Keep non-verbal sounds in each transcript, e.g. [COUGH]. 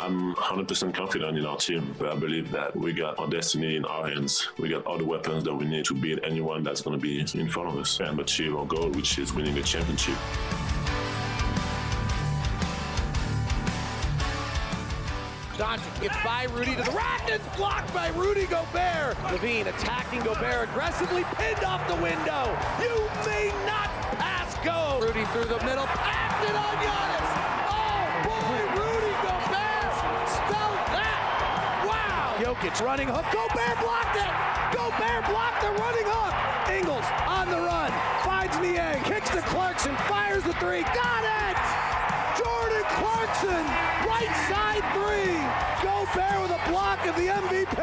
I'm 100% confident in our team. I believe that we got our destiny in our hands. We got all the weapons that we need to beat anyone that's going to be in front of us and achieve our goal, which is winning the championship. Doncic gets by Rudy to the rack and blocked by Rudy Gobert. LaVine attacking Gobert aggressively, pinned off the window. You may not pass go. Rudy through the middle, passed it on Giannis. Oh boy, Rudy Jokic running hook. Gobert blocked it. Gobert blocked the running hook. Ingles on the run, finds Niang, kicks to Clarkson, fires the three, got it. Jordan Clarkson, right side three. Gobert with a block of the MVP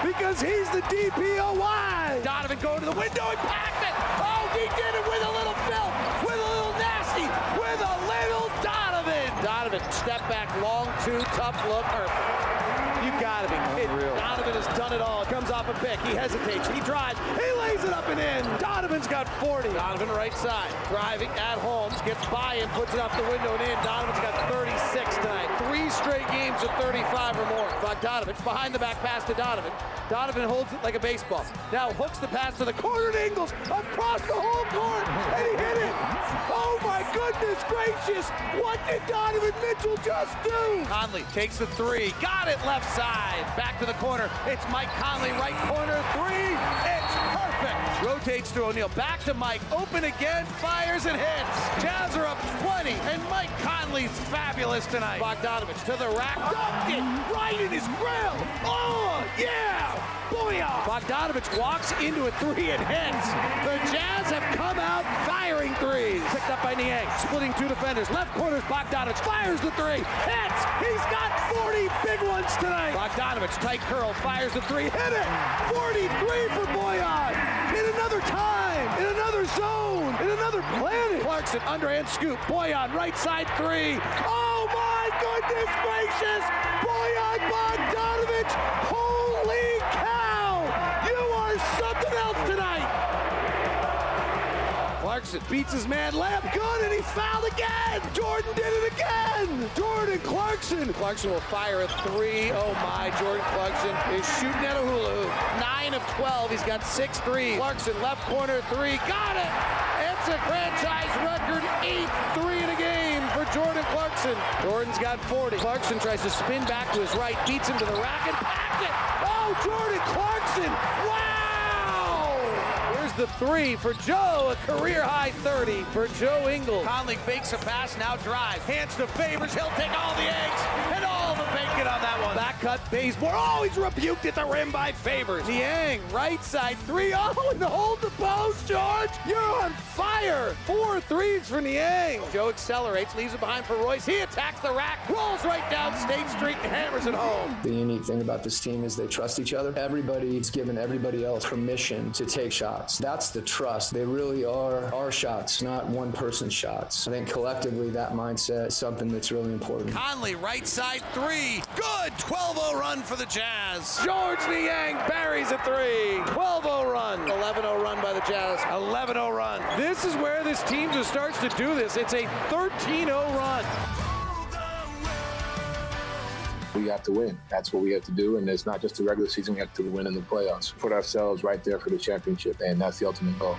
because he's the DPOY. Donovan going to the window and packed it. Oh, he did it with a little filth, with a little nasty, with a little Donovan. Donovan, step back, long two, tough look, perfect. You gotta be kidding. Donovan has done it all. Comes off a pick. He hesitates. He drives. He lays it up and in. Donovan's got 40. Donovan right side. Driving at Holmes. Gets by and puts it off the window and in. Donovan's got 36 tonight. Straight games of 35 or more. Bogdanovich behind the back pass to Donovan. Donovan holds it like a baseball. Now hooks the pass to the corner to Ingles. Across the whole court. And he hit it. Oh my goodness gracious. What did Donovan Mitchell just do? Conley takes the three. Got it left side. Back to the corner. It's Mike Conley, right corner three. It's perfect. Rotates to O'Neale. Back to Mike. Open again. Fires and hits. Jazz are up 20. And Mike Conley's fabulous tonight. Bogdanovich to the rack. Dunked it right in his grill. Oh, yeah. Booyah. Bogdanovich walks into a three and hits. The Jazz have come out firing threes. Picked up by Niang. Splitting two defenders. Left corner's Bogdanovich. Fires the three. Hits. He's got 40 big ones tonight. Bogdanovich, tight curl, fires the three, hit it! Clarkson, underhand scoop, Bojan, right side three. Oh my goodness gracious! Bojan Bogdanovich, holy Clarkson beats his man Lamb. Good, and he fouled again. Jordan did it again. Jordan Clarkson. Clarkson will fire a three. Oh my, Jordan Clarkson is shooting at a hula hoop. Nine of 12. He's got six threes. Clarkson left corner three. Got it. It's a franchise record eighth three in a game for Jordan Clarkson. Jordan's got 40. Clarkson tries to spin back to his right, beats him to the rack and packed it. Oh, Jordan Clarkson. Wow. The three for Joe, a career high 30 for Joe Ingles. Conley fakes a pass, now drives. Hands to Favors, he'll take all the eggs and all the bacon on that one. Back cut, Bazemore. Oh, he's rebuked at the rim by Favors. Niang, right side three. Oh, [LAUGHS] and hold the post, George. You're on fire. Four threes for Niang. Joe accelerates, leaves it behind for Royce. He attacks the rack, rolls right down State Street and hammers it home. The unique thing about this team is they trust each other. Everybody's given everybody else permission to take shots. That's the trust. They really are our shots, not one person's shots. I think collectively that mindset is something that's really important. Conley, right side three. Good 12 0 run for the Jazz. Georges Niang buries a three. 12 0 run. 11 0 run by the Jazz. 11 0 run. This is where this team just starts to do this. It's a 13 0 run. We have to win. That's what we have to do. And it's not just the regular season, we have to win in the playoffs. Put ourselves right there for the championship. And that's the ultimate goal.